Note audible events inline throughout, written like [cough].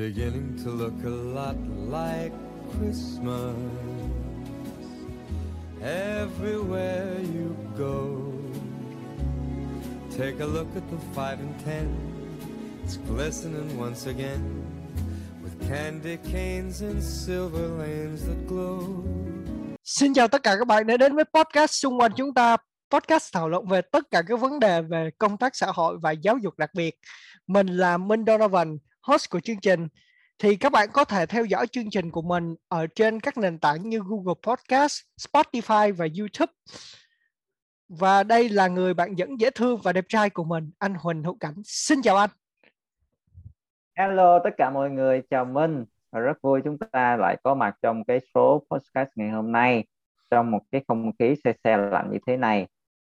beginning to look a lot like Christmas everywhere you go. Take a look at the five and ten, it's glistening once again with candy canes and silver lanes that glow. Xin chào tất cả các bạn đã đến với podcast xung quanh chúng ta podcast thảo luận về tất cả các vấn đề về công tác xã hội và giáo dục đặc biệt. Mình là Minh Donovan, host của chương trình thì các bạn có thể theo dõi chương trình của mình ở trên các nền tảng như Google Podcast, Spotify và YouTube. Và đây là người bạn dẫn dễ thương và đẹp trai của mình, anh Huỳnh Hữu Cảnh. Xin chào anh. Hello tất cả mọi người, chào Minh. Rất vui chúng ta lại có mặt trong cái số podcast ngày hôm nay trong một cái không khí xe xe lạnh như thế này.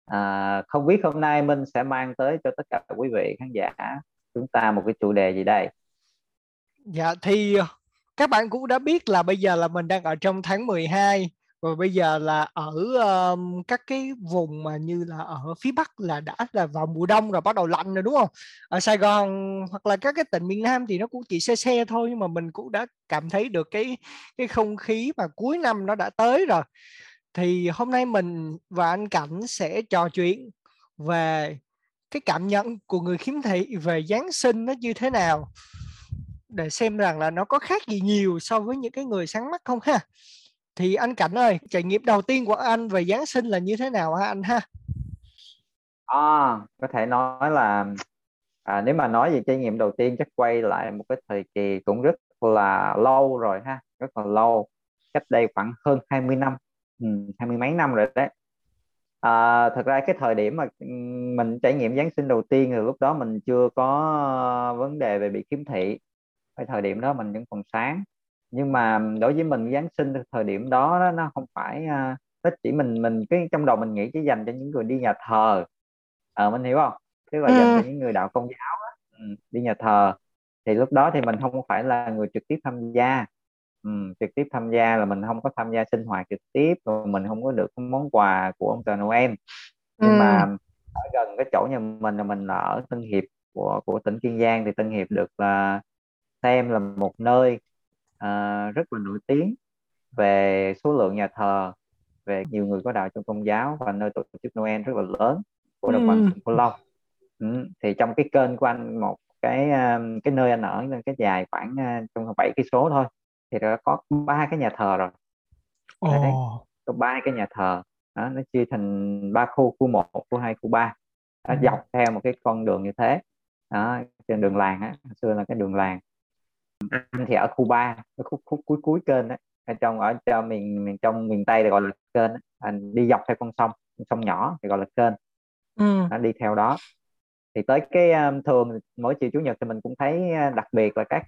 À, không biết hôm nay Minh sẽ mang tới cho tất cả quý vị khán giả chúng ta một cái chủ đề gì đây? Dạ thì ờ, các bạn cũng đã biết là bây giờ là mình đang ở trong tháng 12 và bây giờ là ở um, các cái vùng mà như là ở phía Bắc là đã là vào mùa đông rồi bắt đầu lạnh rồi đúng không? Ở Sài Gòn hoặc là các cái tỉnh miền Nam thì nó cũng chỉ xe xe thôi nhưng mà mình cũng đã cảm thấy được cái cái không khí mà cuối năm nó đã tới rồi. Thì hôm nay mình và anh Cảnh sẽ trò chuyện về cái cảm nhận của người khiếm thị về Giáng sinh nó như thế nào để xem rằng là nó có khác gì nhiều so với những cái người sáng mắt không ha? Thì anh Cảnh ơi trải nghiệm đầu tiên của anh về Giáng sinh là như thế nào ha anh ha? À, có thể nói là à, nếu mà nói về trải nghiệm đầu tiên chắc quay lại một cái thời kỳ cũng rất là lâu rồi ha rất là lâu cách đây khoảng hơn 20 năm ừ, hai mươi mấy năm rồi đấy. À, thật ra cái thời điểm mà ừ, mình trải nghiệm Giáng sinh đầu tiên thì lúc đó mình chưa có vấn đề về bị khiếm thị cái thời điểm đó mình vẫn còn sáng. Nhưng mà đối với mình Giáng sinh thời điểm đó, đó nó không phải uh, nó chỉ mình mình cái trong đầu mình nghĩ chỉ dành cho những người đi nhà thờ. Ờ à, mình hiểu không? Tức là ừ. dành cho những người đạo công giáo đó. Ừ, đi nhà thờ. Thì lúc đó thì mình không phải là người trực tiếp tham gia. Ừ, trực tiếp tham gia là mình không có tham gia sinh hoạt trực tiếp và mình không có được món quà của ông trời Noel. Nhưng ừ. mà ở gần cái chỗ nhà mình là mình ở Tân Hiệp của của tỉnh Kiên Giang. Thì Tân Hiệp được là xem là một nơi uh, rất là nổi tiếng về số lượng nhà thờ về nhiều người có đạo trong công giáo và nơi tổ chức Noel rất là lớn của đồng bằng sông Cửu Long ừ. thì trong cái kênh của anh một cái uh, cái nơi anh ở cái dài khoảng uh, trong bảy cây số thôi thì đã có ba cái nhà thờ rồi oh. có ba cái nhà thờ đó, nó chia thành ba khu khu một khu hai khu ba ừ. dọc theo một cái con đường như thế đó, trên đường làng á xưa là cái đường làng anh thì ở khu 3 ở khúc, khúc cuối cuối kênh đó ở trong ở trong miền miền trong miền tây thì gọi là kênh đó. anh đi dọc theo con sông con sông nhỏ thì gọi là kênh. Ừ. anh đi theo đó. Thì tới cái um, thường mỗi chiều chủ nhật thì mình cũng thấy uh, đặc biệt là các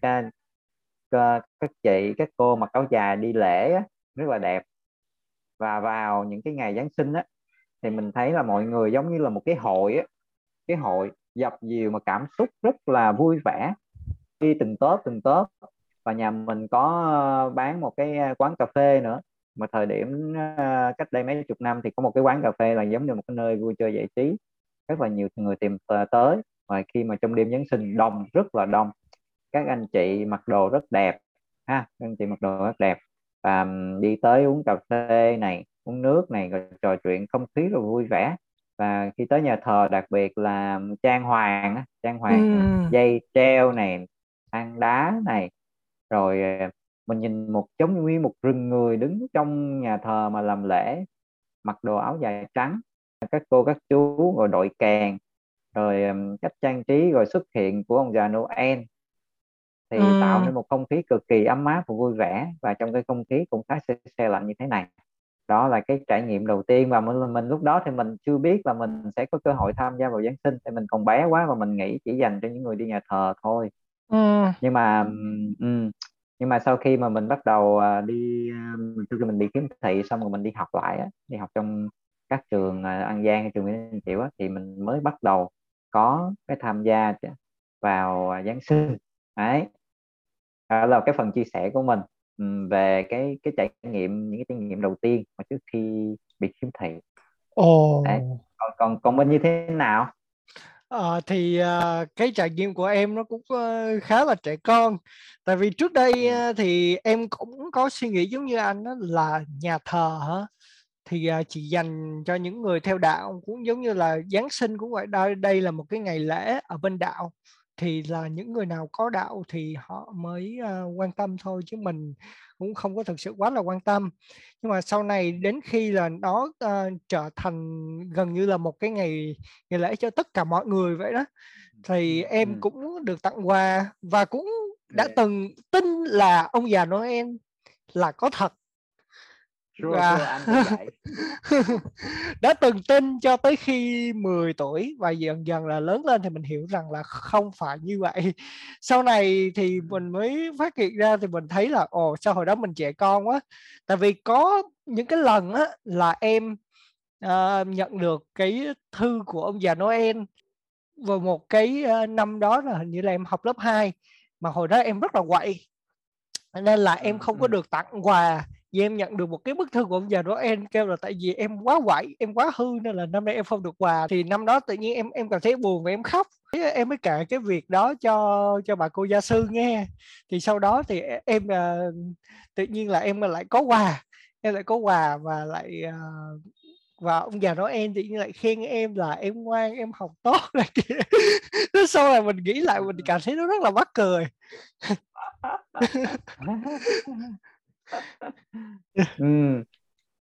uh, các chị các cô mặc áo dài đi lễ á, rất là đẹp. Và vào những cái ngày Giáng sinh á thì mình thấy là mọi người giống như là một cái hội á. Cái hội dập dìu mà cảm xúc rất là vui vẻ đi từng tớp từng tớp và nhà mình có ờ, bán một cái ờ, quán cà phê nữa. Mà thời điểm ờ, cách đây mấy chục năm thì có một cái quán cà phê là giống như một cái nơi vui chơi giải trí. Rất là nhiều người tìm tới. Và khi mà trong đêm Giáng sinh đông rất là đông. Các anh chị mặc đồ rất đẹp ha các anh chị mặc đồ rất đẹp. Và đi tới uống cà phê này uống nước này rồi trò chuyện không khí rồi vui vẻ. Và khi tới nhà thờ đặc biệt là trang hoàng trang hoàng ừ. dây treo này than đá này. Rồi ờ, mình nhìn một giống như nguyên một rừng người đứng trong nhà thờ mà làm lễ mặc đồ áo dài trắng. Các cô các chú rồi đội kèn. Rồi cách trang trí rồi xuất hiện của ông già Noel. Thì ừ. tạo nên một không khí cực kỳ ấm áp và vui vẻ và trong cái không khí cũng khá xe, xe lạnh như thế này. Đó là cái trải nghiệm đầu tiên và mình, mình lúc đó thì mình chưa biết là mình sẽ có cơ hội tham gia vào Giáng sinh thì mình còn bé quá và mình nghĩ chỉ dành cho những người đi nhà thờ thôi ừ. nhưng mà ừ, nhưng mà sau khi mà mình bắt đầu à, đi sau khi mình đi kiếm thị xong rồi mình đi học lại á, đi học trong các trường à, An Giang trường Nguyễn Chịu á, thì mình mới bắt đầu có cái tham gia vào à, Giáng sinh đấy đó là cái phần chia sẻ của mình về cái cái trải nghiệm những cái trải nghiệm đầu tiên mà trước khi bị khiếm thị. Ồ. Đấy. Còn còn còn bên như thế nào? Ờ, thì uh, cái trải nghiệm của em nó cũng uh, khá là trẻ con. Tại vì trước đây uh, thì em cũng có suy nghĩ giống như anh đó là nhà thờ hả? Thì uh, chỉ dành cho những người theo đạo cũng giống như là Giáng sinh cũng vậy. Đây đây là một cái ngày lễ ở bên đạo thì là những người nào có đạo thì họ mới uh, quan tâm thôi chứ mình cũng không có thực sự quá là quan tâm. Nhưng mà sau này đến khi là nó uh, trở thành gần như là một cái ngày ngày lễ cho tất cả mọi người vậy đó thì em ừ. cũng được tặng quà và cũng đã từng tin là ông già Noel là có thật Sure, và sure, đã từng tin cho tới khi 10 tuổi và dần dần là lớn lên thì mình hiểu rằng là không phải như vậy. Sau này thì mình mới phát hiện ra thì mình thấy là ồ sao hồi đó mình trẻ con quá. Tại vì có những cái lần á là em uh, nhận được cái thư của ông già Noel vào một cái uh, năm đó là hình như là em học lớp 2 mà hồi đó em rất là quậy nên là em không có được tặng quà vì em nhận được một cái bức thư của ông già Noel kêu là tại vì em quá quậy em quá hư nên là năm nay em không được quà. Thì năm đó tự nhiên em em cảm thấy buồn và em khóc. Em mới kể cái việc đó cho cho bà cô gia sư nghe. Thì sau đó thì em uh, tự nhiên là em lại có quà em lại có quà và lại uh, và ông già Noel tự nhiên lại khen em là em ngoan em học tốt. [laughs] Này kia. Sau này mình nghĩ lại mình cảm thấy nó rất là mắc cười [laughs] [laughs] ừ.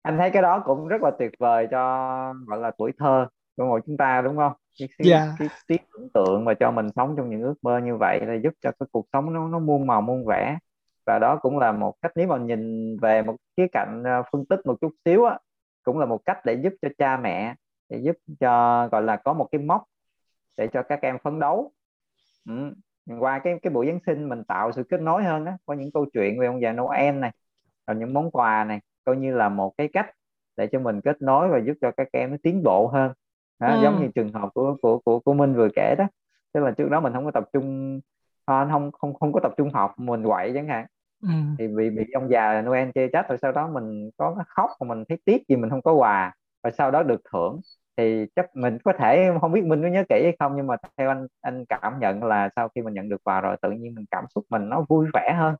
anh thấy cái đó cũng rất là tuyệt vời cho gọi là tuổi thơ của mỗi chúng ta đúng không cái, cái, yeah. cái trí tưởng tượng và cho mình sống trong những ước mơ như vậy là giúp cho cái cuộc sống nó nó muôn màu muôn vẻ và đó cũng là một cách nếu mà nhìn về một khía cạnh ờ, phân tích một chút xíu á cũng là một cách để giúp cho cha mẹ để giúp cho gọi là có một cái mốc để cho các em phấn đấu ừ. qua cái cái buổi Giáng sinh mình tạo sự kết nối hơn á có những câu chuyện về ông già Noel này rồi những món quà này coi như là một cái cách để cho mình kết nối và giúp cho các em nó tiến bộ hơn. Đó, ừ. giống như trường hợp của của của của Minh vừa kể đó. Tức là trước đó mình không có tập trung không không không không có tập trung học mình quậy chẳng hạn. Ừ. thì bị bị ông già Noel chê trách rồi sau đó mình có khóc mà mình thấy tiếc gì mình không có quà. Và sau đó được thưởng. Thì chắc mình có thể không biết Minh có nhớ kỹ hay không nhưng mà theo anh anh cảm nhận là sau khi mình nhận được quà rồi tự nhiên mình cảm xúc mình nó vui vẻ hơn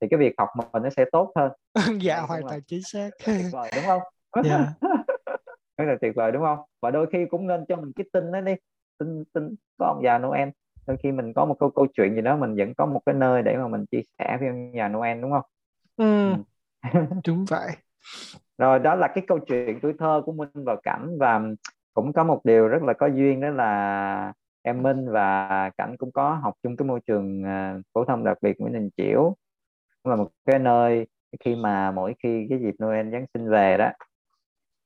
thì cái việc học mình nó sẽ tốt hơn. [laughs] Dạ hoàn toàn chính xác. Tuyệt vời đúng không? [laughs] Dạ. [laughs] Rất là tuyệt vời đúng không? Và đôi khi cũng nên cho mình cái tin đó đi. Tin tin có ông già Noel. Đôi khi mình có một câu câu chuyện gì đó mình vẫn có một cái nơi để mà mình chia sẻ với ông già Noel đúng không? Ừ. ừ. đúng vậy. Rồi đó là cái câu chuyện tuổi thơ của Minh và Cảnh và cũng có một điều rất là có duyên đó là em Minh và Cảnh cũng có học chung cái môi trường uh, phổ thông đặc biệt Nguyễn Đình Chiểu là một cái nơi khi mà mỗi khi cái dịp Noel Giáng sinh về đó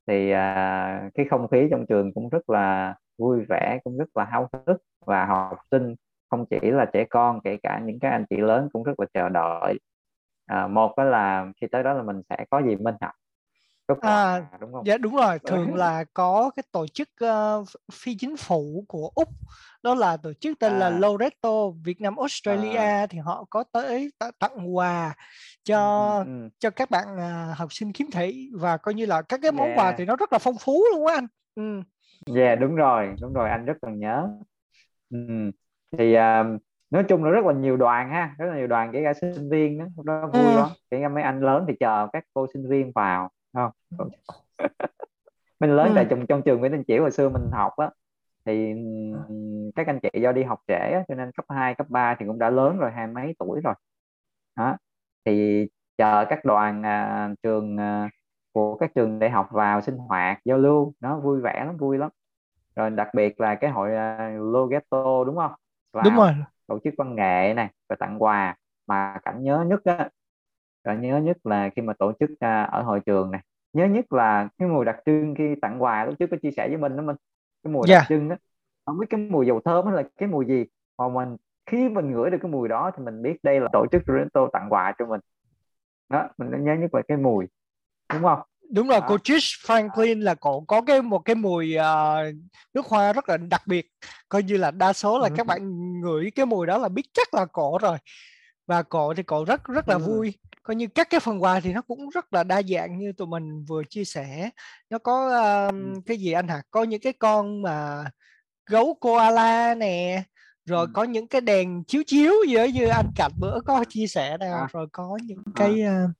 thì à, cái không khí trong trường cũng rất là vui vẻ cũng rất là háo hức. Và học sinh không chỉ là trẻ con kể cả những cái anh chị lớn cũng rất là chờ đợi. À, một đó là khi tới đó là mình sẽ có gì minh học à, đúng không? Dạ đúng rồi, thường là có cái tổ chức uh, phi chính phủ của Úc đó là tổ chức tên à. là Loreto Việt Nam Australia à. thì họ có tới tặng quà cho ừ, ừ. cho các bạn uh, học sinh khiếm thị và coi như là các cái món yeah. quà thì nó rất là phong phú luôn á anh. Ừ. Dạ yeah, đúng rồi, đúng rồi anh rất là nhớ. Ừ. Thì uh, nói chung là rất là nhiều đoàn ha, rất là nhiều đoàn kể cả sinh viên đó, đó vui ừ. lắm. Kể cả mấy anh lớn thì chờ các cô sinh viên vào không. [laughs] Mình lớn ừ. tại trong trong trường Nguyễn Đình Chiểu hồi xưa mình học á thì các anh chị do đi học trễ á, cho nên cấp 2, cấp 3 thì cũng đã lớn rồi hai mấy tuổi rồi. Đó. Thì chờ các đoàn à, trường à, của các trường đại học vào sinh hoạt giao lưu nó vui vẻ lắm vui lắm. Rồi đặc biệt là cái hội à, Logeto đúng không? Vào đúng rồi. tổ chức văn nghệ này và tặng quà. Mà cảnh nhớ nhất á rồi nhớ nhất là khi mà tổ chức à, ở hội trường này nhớ nhất là cái mùi đặc trưng khi tặng quà lúc trước có chia sẻ với mình đó mình cái mùi yeah. đặc trưng đó không biết cái mùi dầu thơm là cái mùi gì mà mình khi mình ngửi được cái mùi đó thì mình biết đây là tổ chức Toronto tặng quà cho mình. Đó mình nhớ nhất về cái mùi đúng không? Đúng rồi cô Trish Franklin là cổ có cái một cái mùi uh, nước hoa rất là đặc biệt. Coi như là đa số là ừ. các bạn ngửi cái mùi đó là biết chắc là cổ rồi. Và cổ thì cổ rất rất là vui coi như các cái phần quà thì nó cũng rất là đa dạng như tụi mình vừa chia sẻ nó có um, cái gì anh hả có những cái con mà gấu koala nè rồi ừ. có những cái đèn chiếu chiếu gì đó như anh Cảnh bữa có chia sẻ nào à. rồi có những à. cái uh,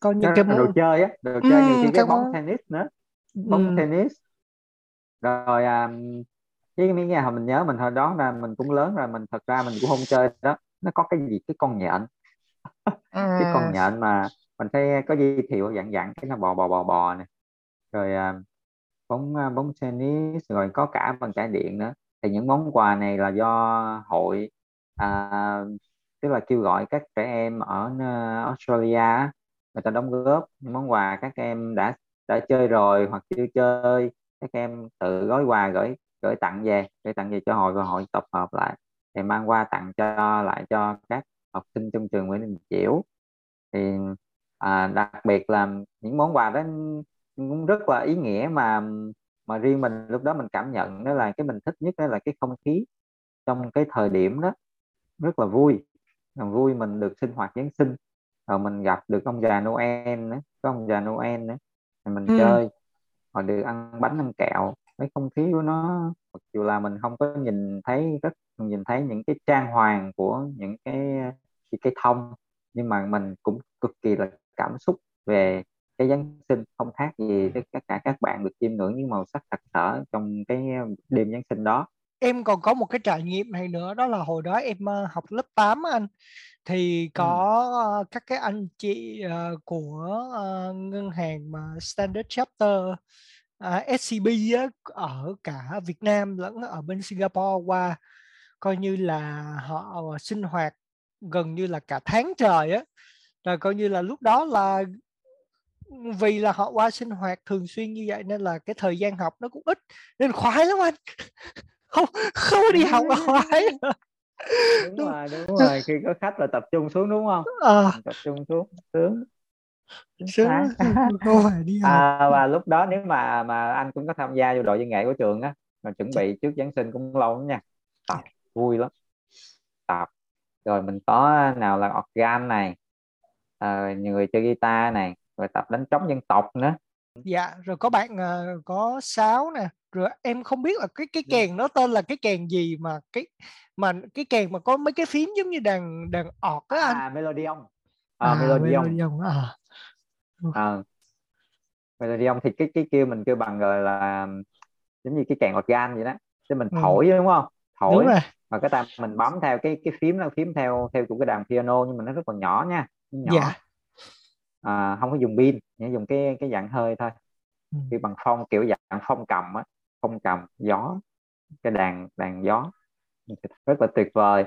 có những cái, cái đồ chơi á đồ chơi ừ, nhiều cái bóng món... tennis nữa bóng ừ. tennis rồi à, với cái nhà mình nhớ mình hồi đó là mình cũng lớn rồi mình thật ra mình cũng không chơi đó nó có cái gì cái con nhện à. cái con nhện mà mình thấy có giới thiệu dạng dạng cái nó bò bò bò bò này rồi à, bóng à, bóng tennis rồi có cả bằng trải điện nữa. Thì những món quà này là do hội à, tức là kêu gọi các trẻ em ở à, Australia người ta đóng góp những món quà các em đã đã chơi rồi hoặc chưa chơi các em tự gói quà gửi gửi tặng về gửi tặng về cho hội và hội tập hợp lại. Thì mang qua tặng cho lại cho các học sinh trong trường Nguyễn Đình Chiểu. Thì à, đặc biệt là những món quà đó cũng rất là ý nghĩa mà mà riêng mình lúc đó mình cảm nhận đó là cái mình thích nhất đó là cái không khí trong cái thời điểm đó. Rất là vui. Là vui mình được sinh hoạt Giáng sinh rồi mình gặp được ông già Noel nữa có ông già Noel nữa rồi mình ừ. chơi rồi được ăn bánh ăn kẹo. Cái không khí của nó mặc dù là mình không có nhìn thấy rất nhìn thấy những cái trang hoàng của những cái cái thông nhưng mà mình cũng cực kỳ là cảm xúc về cái Giáng sinh không khác gì tất cả các bạn được chiêm ngưỡng những màu sắc sặc sỡ trong cái đêm Giáng sinh đó. Em còn có một cái trải nghiệm này nữa đó là hồi đó em học lớp 8 anh. Thì có ừ. các cái anh chị uh, của uh, ngân hàng mà Standard Chapter uh, SCB á, ở cả Việt Nam lẫn ở bên Singapore qua coi như là họ sinh hoạt gần như là cả tháng trời á. Rồi coi như là lúc đó là vì là họ qua sinh hoạt thường xuyên như vậy nên là cái thời gian học nó cũng ít. Nên khoái lắm anh. [laughs] Không không đi học mà khoái. Đúng, đúng. rồi đúng rồi. Khi có khách là tập trung xuống đúng không? À. tập trung xuống sướng. Sướng. [laughs] à, và lúc đó nếu mà mà anh cũng có tham gia vô đội văn nghệ của trường á mà chuẩn bị trước Giáng sinh cũng lâu lắm nha. Tập vui lắm rồi mình có nào là organ này à, người chơi guitar này rồi tập đánh trống dân tộc nữa dạ rồi có bạn uh, có sáo nè rồi em không biết là cái cái dạ. kèn nó tên là cái kèn gì mà cái mà cái kèn mà có mấy cái phím giống như đàn đàn ọt á anh à melodion à, à melodion, melodion à. à melodion thì cái cái kêu mình kêu bằng gọi là giống như cái kèn organ vậy đó chứ mình ừ. thổi ừ. đúng không thổi đúng rồi. Mà cái ta mình bấm theo cái cái phím nó phím theo theo của cái đàn piano nhưng mà nó rất là nhỏ nha nhỏ dạ à, không có dùng pin chỉ dùng cái cái dạng hơi thôi ừ. kiểu bằng phong kiểu dạng phong cầm á phong cầm gió cái đàn đàn gió rất là tuyệt vời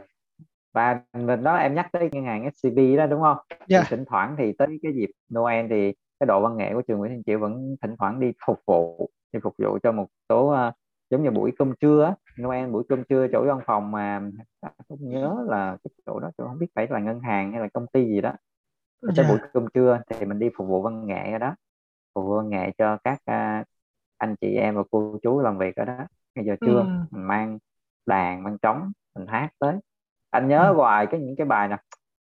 và mình đó em nhắc tới ngân hàng SCB đó đúng không? Yeah. Thì dạ. thỉnh thoảng thì tới cái dịp Noel thì cái độ văn nghệ của trường Nguyễn Thanh Triệu vẫn thỉnh thoảng đi phục vụ đi phục vụ cho một số uh, giống như buổi cơm trưa Noel buổi cơm trưa chỗ văn phòng mà không nhớ là cái chỗ đó tôi không biết phải là ngân hàng hay là công ty gì đó tới yeah. buổi cơm trưa thì mình đi phục vụ văn nghệ ở đó phục vụ văn nghệ cho các uh, anh chị em và cô chú làm việc ở đó bây giờ trưa ừ. mình mang đàn mang trống mình hát tới anh nhớ ừ. hoài cái những cái bài nè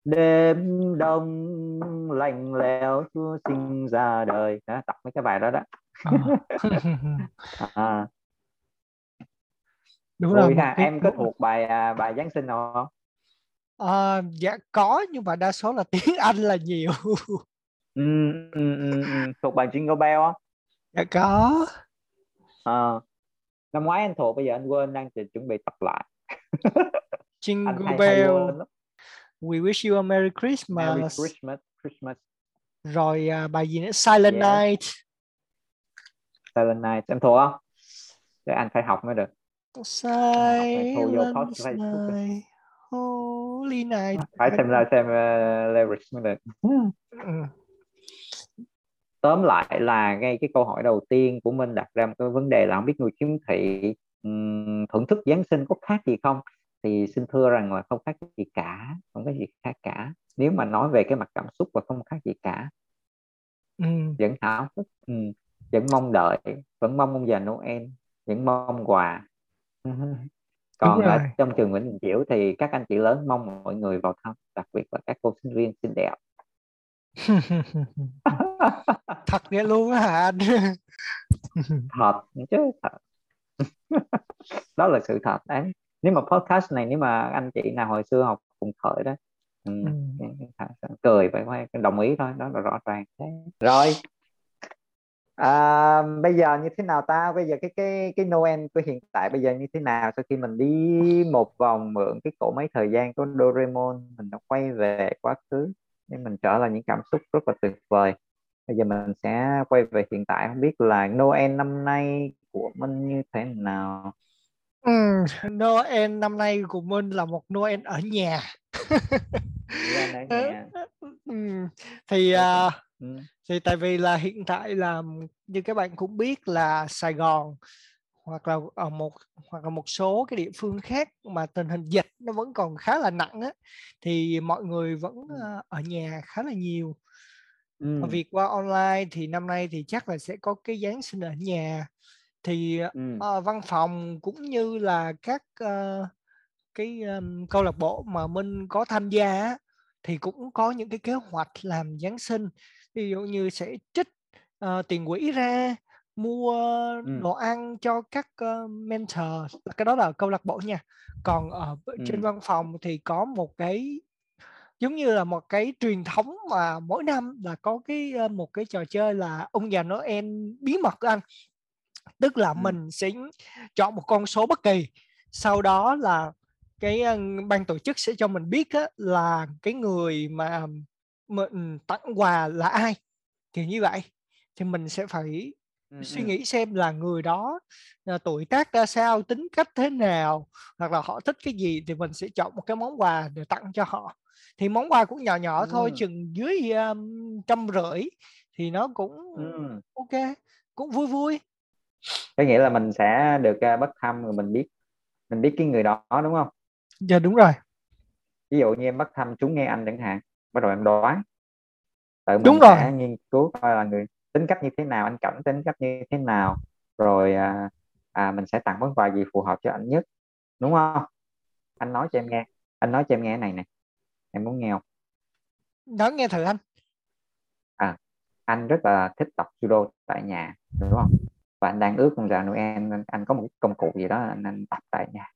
đêm đông lạnh lẽo chúa sinh ra đời đó tập mấy cái bài đó đó [laughs] à. à. Đúng rồi ha, em có thuộc bài à, bài Giáng sinh không À, dạ có nhưng mà đa số là [laughs] tiếng Anh là nhiều. ừ, ừ, ừ, ừ. thuộc bài Jingle Bell không? Dạ có. À, năm ngoái anh thuộc bây giờ anh quên đang chuẩn bị tập lại. [laughs] Jingle hay, Bell. Hay We wish you a Merry Christmas. Merry Christmas. Christmas. Rồi uh, bài gì nữa? Silent yeah. Night. Silent Night em thuộc không? Để anh phải học mới được. Silent Night. Holy night. Phải xem ra xem uh, lyrics mới được. Ừ. Tóm lại là ngay cái câu hỏi đầu tiên của mình đặt ra một cái vấn đề là không biết người khiếm thị um, thưởng thức Giáng sinh có khác gì không? Thì xin thưa rằng là không khác gì cả, không có gì khác cả. Nếu mà nói về cái mặt cảm xúc và không khác gì cả. Ừ. Vẫn háo hức, ừ. vẫn mong đợi, vẫn mong ông già Noel, vẫn mong quà. Còn ở trong trường Nguyễn Đình Chiểu thì các anh chị lớn mong mọi người vào thăm đặc biệt là các cô sinh viên xinh đẹp. [laughs] Thật vậy luôn á hả anh? [laughs] Thật chứ thật. [laughs] Đó là sự thật đấy. Nếu mà podcast này nếu mà anh chị nào hồi xưa học cùng thời đó ừ, ừ. cười phải phải đồng ý thôi đó là rõ ràng. Rồi à, bây giờ như thế nào ta? Bây giờ cái cái cái Noel của hiện tại bây giờ như thế nào? Sau khi mình đi một vòng mượn cái cổ máy thời gian của Doraemon mình đã quay về quá khứ nên mình trở lại những cảm xúc rất là tuyệt vời. Bây giờ mình sẽ quay về hiện tại không biết là Noel năm nay của mình như thế nào? Ừ, Noel năm nay của mình là một Noel ở nhà. Ở nhà. [laughs] Ừ, thì uh, ừ. thì tại vì là hiện tại là như các bạn cũng biết là Sài Gòn hoặc là ở một hoặc là một số cái địa phương khác mà tình hình dịch nó vẫn còn khá là nặng á thì mọi người vẫn uh, ở nhà khá là nhiều ừ. và việc qua online thì năm nay thì chắc là sẽ có cái giáng sinh ở nhà thì ừ. uh, văn phòng cũng như là các uh, cái um, câu lạc bộ mà minh có tham gia thì cũng có những cái kế hoạch làm giáng sinh ví dụ như sẽ trích uh, tiền quỹ ra mua ừ. đồ ăn cho các uh, mentor cái đó là câu lạc bộ nha còn ở ừ. trên văn phòng thì có một cái giống như là một cái truyền thống mà mỗi năm là có cái một cái trò chơi là ông già Noel bí mật của anh tức là ừ. mình sẽ chọn một con số bất kỳ sau đó là cái ban tổ chức sẽ cho mình biết á, là cái người mà mình tặng quà là ai? Kiểu như vậy thì mình sẽ phải suy nghĩ xem là người đó à, tuổi tác ra sao tính cách thế nào hoặc là họ thích cái gì thì mình sẽ chọn một cái món quà để tặng cho họ. Thì món quà cũng nhỏ nhỏ thôi chừng dưới um, trăm rưỡi thì nó cũng ừ. ok cũng vui vui. Có nghĩa là mình sẽ được uh, bắt thăm rồi mình biết mình biết cái người đó đúng không? Dạ đúng rồi. Ví dụ như em bắt thăm chúng nghe anh chẳng hạn bắt đầu em đoán. Tự mình đúng rồi. sẽ nghiên cứu coi là người tính cách như thế nào anh cảm tính cách như thế nào rồi à, à, mình sẽ tặng món quà gì phù hợp cho anh nhất đúng không? Anh nói cho em nghe anh nói cho em nghe cái này nè em muốn nghe không? Nói nghe thử anh. À anh rất là thích tập judo tại nhà đúng không? Và anh đang ước con gà Noel anh, anh có một công cụ gì đó anh, anh tập tại nhà.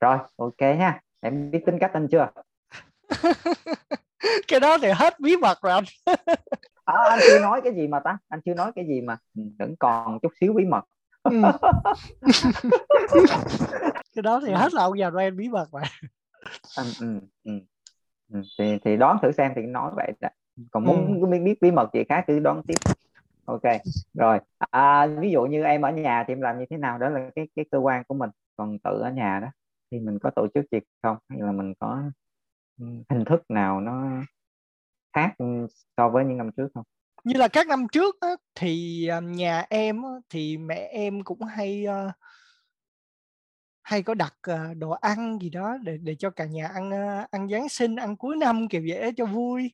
Rồi ok nha em biết tính cách anh chưa [laughs] [laughs] cái đó thì hết bí mật rồi anh [laughs] à, anh chưa nói cái gì mà ta anh chưa nói cái gì mà ừ, vẫn còn chút xíu bí mật ừ. [laughs] cái đó thì hết là ông già Noel bí mật rồi ừ, ừ, ừ. Ừ. thì thì đoán thử xem thì nói vậy đó. còn muốn ừ. biết, biết bí mật gì khác cứ đoán tiếp ok rồi à, ví dụ như em ở nhà thì em làm như thế nào đó là cái cái cơ quan của mình còn tự ở nhà đó thì mình có tổ chức gì không hay là mình có hình thức nào nó khác so với những năm trước không? Như là các năm trước á, thì à, nhà em á, thì mẹ em cũng hay uh, hay có đặt uh, đồ ăn gì đó để để cho cả nhà ăn uh, ăn Giáng sinh ăn cuối năm kiểu vậy cho vui.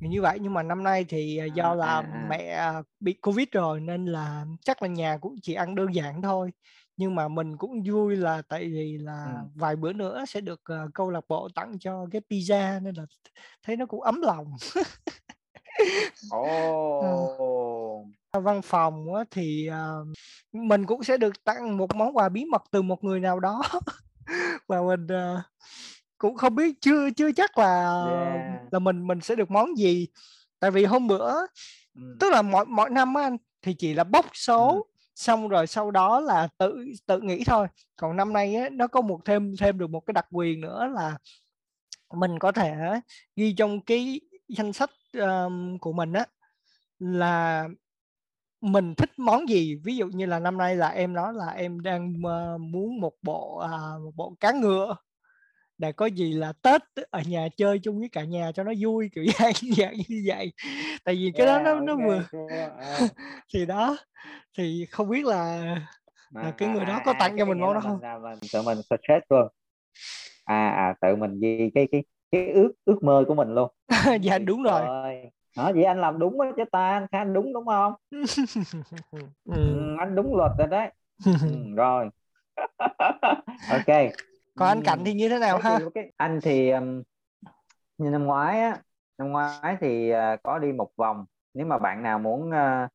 Như vậy nhưng mà năm nay thì uh, do là à, à. mẹ bị covid rồi nên là chắc là nhà cũng chỉ ăn đơn giản thôi nhưng mà mình cũng vui là tại vì là ừ. vài bữa nữa sẽ được uh, câu lạc bộ tặng cho cái pizza nên là thấy nó cũng ấm lòng [laughs] Ồ. Ờ. Văn phòng á, thì uh, mình cũng sẽ được tặng một món quà bí mật từ một người nào đó [laughs] và mình uh, cũng không biết chưa chưa chắc là yeah. là mình mình sẽ được món gì tại vì hôm bữa ừ. tức là mọi mọi năm á anh thì chỉ là bốc số ừ xong rồi sau đó là tự tự nghĩ thôi. Còn năm nay ấy, nó có một thêm thêm được một cái đặc quyền nữa là mình có thể ghi trong cái danh sách um, của mình á là mình thích món gì. Ví dụ như là năm nay là em nói là em đang uh, muốn một bộ uh, một bộ cá ngựa để có gì là tết ở nhà chơi chung với cả nhà cho nó vui kiểu [laughs] dạng dạng như vậy. Tại vì cái yeah, đó nó nó vừa uh. [laughs] thì đó thì không biết là, mà, là cái người đó có tặng cho mình món đó không? mình, mình tự mình stress luôn. À à tự mình ghi cái cái cái ước ước mơ của mình luôn. [laughs] Dạ đúng rồi. đó vậy anh làm đúng đó chứ ta anh khá đúng đúng không? Ừ. ừ, anh đúng luật rồi đấy. Ừ, rồi. Ok còn anh cảnh thì như thế nào ha? okay. anh thì um, như năm ngoái á năm ngoái thì uh, có đi một vòng. Nếu mà bạn nào muốn uh,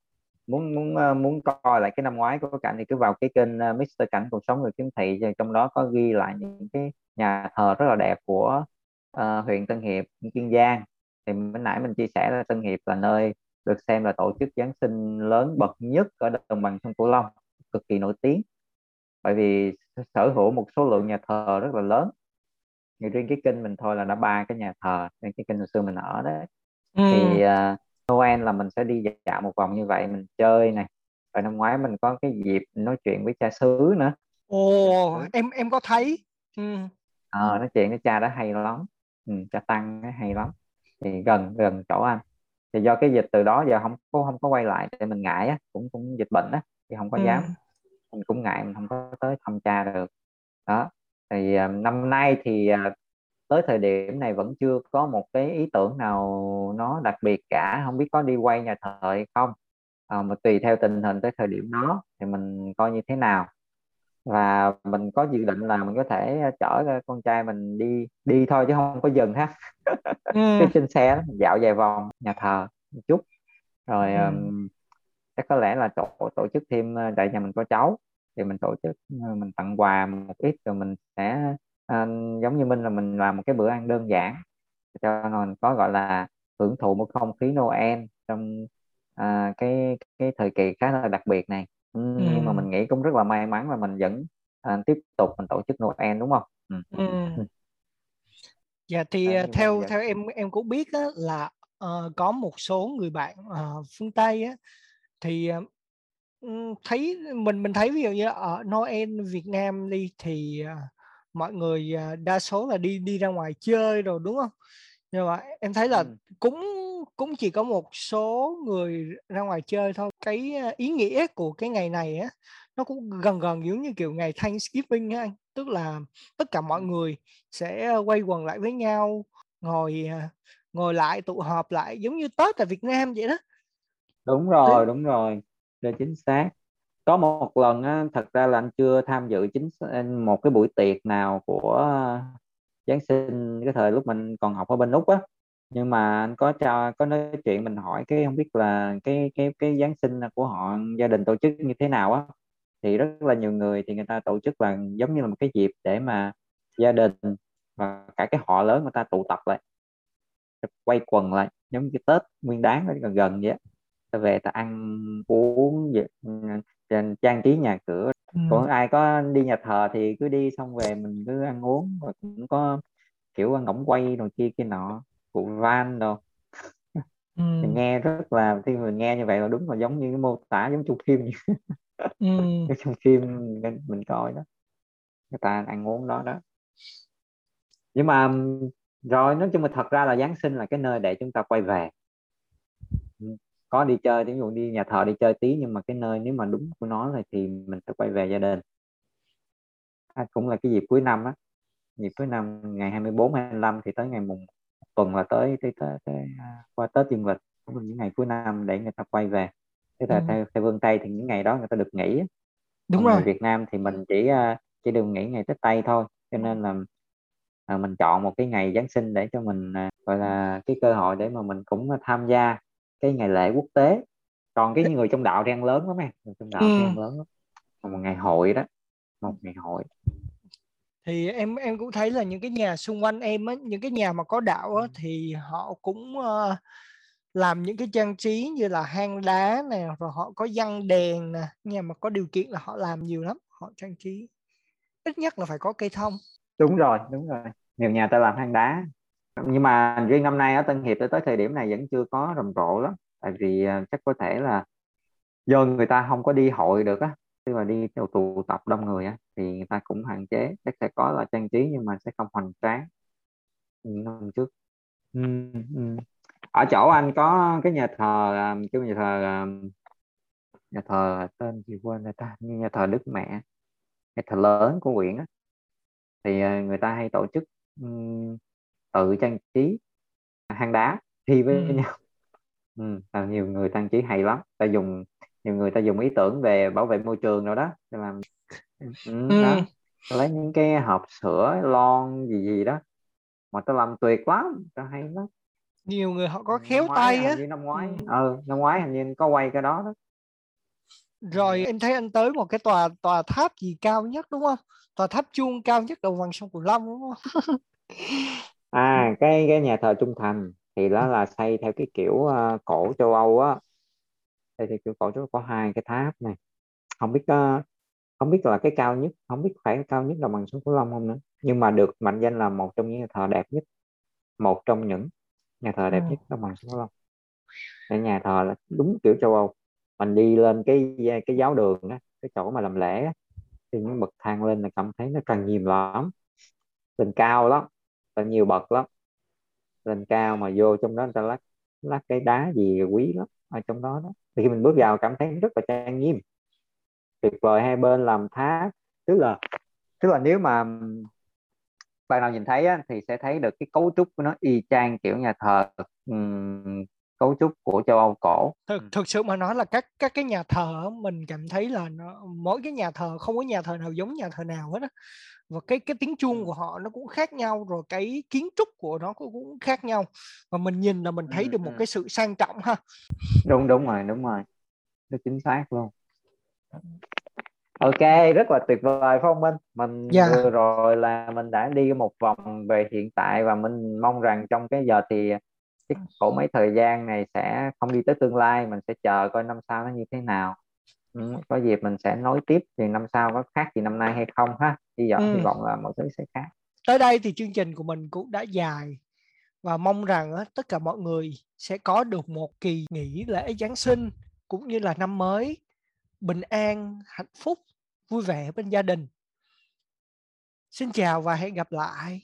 muốn muốn ờ, muốn coi lại cái năm ngoái của cảnh thì cứ vào cái kênh uh, Mr Cảnh cuộc sống người kiếm thị. Trong đó có ghi lại những cái nhà thờ rất là đẹp của uh, huyện Tân Hiệp Kiên Giang. Thì bên nãy mình chia sẻ là Tân Hiệp là nơi được xem là tổ chức Giáng sinh lớn bậc nhất ở đồng bằng sông Cửu Long cực kỳ nổi tiếng. Bởi vì sở hữu một số lượng nhà thờ rất là lớn. Như riêng cái kênh mình thôi là đã ba cái nhà thờ nên cái kênh hồi xưa mình ở đấy. Ừ. thì uh, Noel là mình sẽ đi dạo một vòng như vậy mình chơi này. Rồi năm ngoái mình có cái dịp nói chuyện với cha xứ nữa. Ồ em em có thấy. Ừ. ờ nói chuyện với cha đó hay lắm. Ừ, cha tăng hay lắm. Thì gần gần chỗ anh. Thì do cái dịch từ đó giờ không có không có quay lại để mình ngại á cũng cũng dịch bệnh á thì không có ừ. dám mình cũng ngại mình không có tới thăm cha được. Đó thì uh, năm nay thì uh, tới thời điểm này vẫn chưa có một cái ý tưởng nào nó đặc biệt cả không biết có đi quay nhà thờ hay không. À, mà tùy theo tình hình tới thời điểm đó thì mình coi như thế nào. Và mình có dự định là mình có thể chở con trai mình đi đi thôi chứ không có dừng ha. Ừ. [laughs] cái trên xe dạo vài vòng nhà thờ một chút. Rồi ừ. um, chắc có lẽ là tổ tổ chức thêm tại nhà mình có cháu thì mình tổ chức mình tặng quà một ít rồi mình sẽ à, giống như mình là mình làm một cái bữa ăn đơn giản cho mình có gọi là hưởng thụ một không khí Noel trong à, cái cái thời kỳ khá là đặc biệt này ừ, ừ. nhưng mà mình nghĩ cũng rất là may mắn là mình vẫn à, tiếp tục mình tổ chức Noel đúng không ừ. Ừ. [laughs] Dạ thì à, theo theo em em cũng biết á, là uh, có một số người bạn uh, phương Tây á, thì uh, thấy mình mình thấy ví dụ như ở Noel Việt Nam đi thì uh, mọi người đa số là đi đi ra ngoài chơi rồi đúng không? Nhưng mà em thấy là ừ. cũng cũng chỉ có một số người ra ngoài chơi thôi. Cái ý nghĩa của cái ngày này á nó cũng gần gần giống như kiểu ngày Thanksgiving á anh. Tức là tất cả mọi người sẽ quay quần lại với nhau ngồi ngồi lại tụ họp lại giống như Tết tại Việt Nam vậy đó đúng rồi đúng rồi. Là chính xác. Có một lần á, thật ra là anh chưa tham dự chính một cái buổi tiệc nào của Giáng sinh cái thời lúc mình còn học ở bên Úc á. Nhưng mà anh có cho có nói chuyện mình hỏi cái không biết là cái cái cái Giáng sinh của họ gia đình tổ chức như thế nào á. Thì rất là nhiều người thì người ta tổ chức là giống như là một cái dịp để mà gia đình và cả cái họ lớn người ta tụ tập lại quay quần lại giống như cái Tết Nguyên Đán nó gần gần vậy về ta ăn uống trên trang trí nhà cửa ừ. còn ai có đi nhà thờ thì cứ đi xong về mình cứ ăn uống và cũng có kiểu ngỗng quay rồi kia kia nọ cụ van đâu ừ. nghe rất là khi mình nghe như vậy là đúng là giống như cái mô tả giống trong phim [laughs] ừ. trong phim mình coi đó người ta ăn uống đó đó nhưng mà rồi nói chung là thật ra là Giáng sinh là cái nơi để chúng ta quay về có đi chơi ví dụ đi nhà thờ đi chơi tí nhưng mà cái nơi nếu mà đúng của nó thì, thì mình sẽ quay về gia đình. À, cũng là cái dịp cuối năm á. Dịp cuối năm ngày 24 25 thì tới ngày mùng tuần là tới tới, tới, tới à, qua Tết dương lịch cũng là những ngày cuối năm để người ta quay về. Thế là ừ. theo, theo phương Tây thì những ngày đó người ta được nghỉ đúng Còn rồi. Việt Nam thì mình chỉ à, chỉ được nghỉ ngày Tết Tây thôi. Cho nên là à, mình chọn một cái ngày Giáng sinh để cho mình gọi là cái cơ hội để mà mình cũng tham gia cái ngày lễ quốc tế. Còn cái người trong đạo ăn lớn lắm em người trong đạo ừ. ăn lớn lắm. Một ngày hội đó một ngày hội. Thì em em cũng thấy là những cái nhà xung quanh em á những cái nhà mà có đạo á thì họ cũng uh, làm những cái trang trí như là hang đá nè rồi họ có dăng đèn nè. Nhà mà có điều kiện là họ làm nhiều lắm họ trang trí. Ít nhất là phải có cây thông. Đúng rồi đúng rồi. Nhiều nhà ta làm hang đá nhưng mà riêng năm nay ở Tân Hiệp tới tới thời điểm này vẫn chưa có rầm rộ lắm. Tại vì uh, chắc có thể là do người ta không có đi hội được á. Khi mà đi tụ tập đông người á thì người ta cũng hạn chế. Chắc sẽ có là trang trí nhưng mà sẽ không hoành tráng như năm trước. Ừ, ừ. ở chỗ anh có cái nhà thờ cái nhà thờ nhà thờ tên gì quên người ta như nhà thờ Đức Mẹ nhà thờ lớn của huyện á. Thì người ta hay tổ chức tự trang trí hang đá thi với ừ. nhau. [laughs] Ừ, là nhiều người trang trí hay lắm. Ta dùng nhiều người ta dùng ý tưởng về bảo vệ môi trường rồi đó để làm [laughs] ừ, ừ. đó lấy những cái hộp sữa lon gì gì đó mà ta làm tuyệt lắm ta hay lắm. Nhiều người họ có khéo tay á. năm ngoái. Ừ. ừ năm ngoái hình như có quay cái đó đó. Rồi em thấy anh tới một cái tòa tòa tháp gì cao nhất đúng không? Tòa tháp chuông cao nhất đồng bằng sông cửu long đúng không [laughs] à cái cái nhà thờ trung thành thì đó là xây theo cái kiểu uh, cổ châu Âu á. Xây theo kiểu cổ châu có hai cái tháp này. Không biết uh, không biết là cái cao nhất không biết phải cao nhất đồng bằng sông cửu long không nữa. Nhưng mà được mệnh danh là một trong những nhà thờ đẹp nhất một trong những nhà thờ đẹp ừ. nhất đồng bằng sông cửu long. Cái nhà thờ là đúng kiểu châu Âu. Mình đi lên cái cái giáo đường đó cái chỗ mà làm lễ thì những bậc thang lên là cảm thấy nó càng nhiều lắm lên cao lắm là nhiều bậc lắm. Lên cao mà vô trong đó người ta lát lát cái đá gì quý lắm ở trong đó đó. Thì khi mình bước vào cảm thấy rất là trang nghiêm. Tuyệt vời hai bên làm tháp tức là tức là nếu mà bạn nào nhìn thấy á, thì sẽ thấy được cái cấu trúc của nó y chang kiểu nhà thờ um, cấu trúc của châu Âu cổ. Thực thực sự mà nói là các các cái nhà thờ mình cảm thấy là nó mỗi cái nhà thờ không có nhà thờ nào giống nhà thờ nào hết á và cái cái tiếng chuông của họ nó cũng khác nhau rồi cái kiến trúc của nó cũng khác nhau. Và mình nhìn là mình thấy được một cái sự sang trọng ha. Đúng đúng rồi đúng rồi. Nó chính xác luôn. Ok rất là tuyệt vời phong minh? Mình yeah. Dạ. vừa rồi là mình đã đi một vòng về hiện tại và mình mong rằng trong cái giờ thì cái cổ mấy thời gian này sẽ không đi tới tương lai mình sẽ chờ coi năm sau nó như thế nào ừ, có dịp mình sẽ nối tiếp thì năm sau có khác gì năm nay hay không ha hy vọng ừ. hy vọng là mọi thứ sẽ khác tới đây thì chương trình của mình cũng đã dài và mong rằng tất cả mọi người sẽ có được một kỳ nghỉ lễ Giáng sinh cũng như là năm mới bình an, hạnh phúc, vui vẻ bên gia đình. Xin chào và hẹn gặp lại.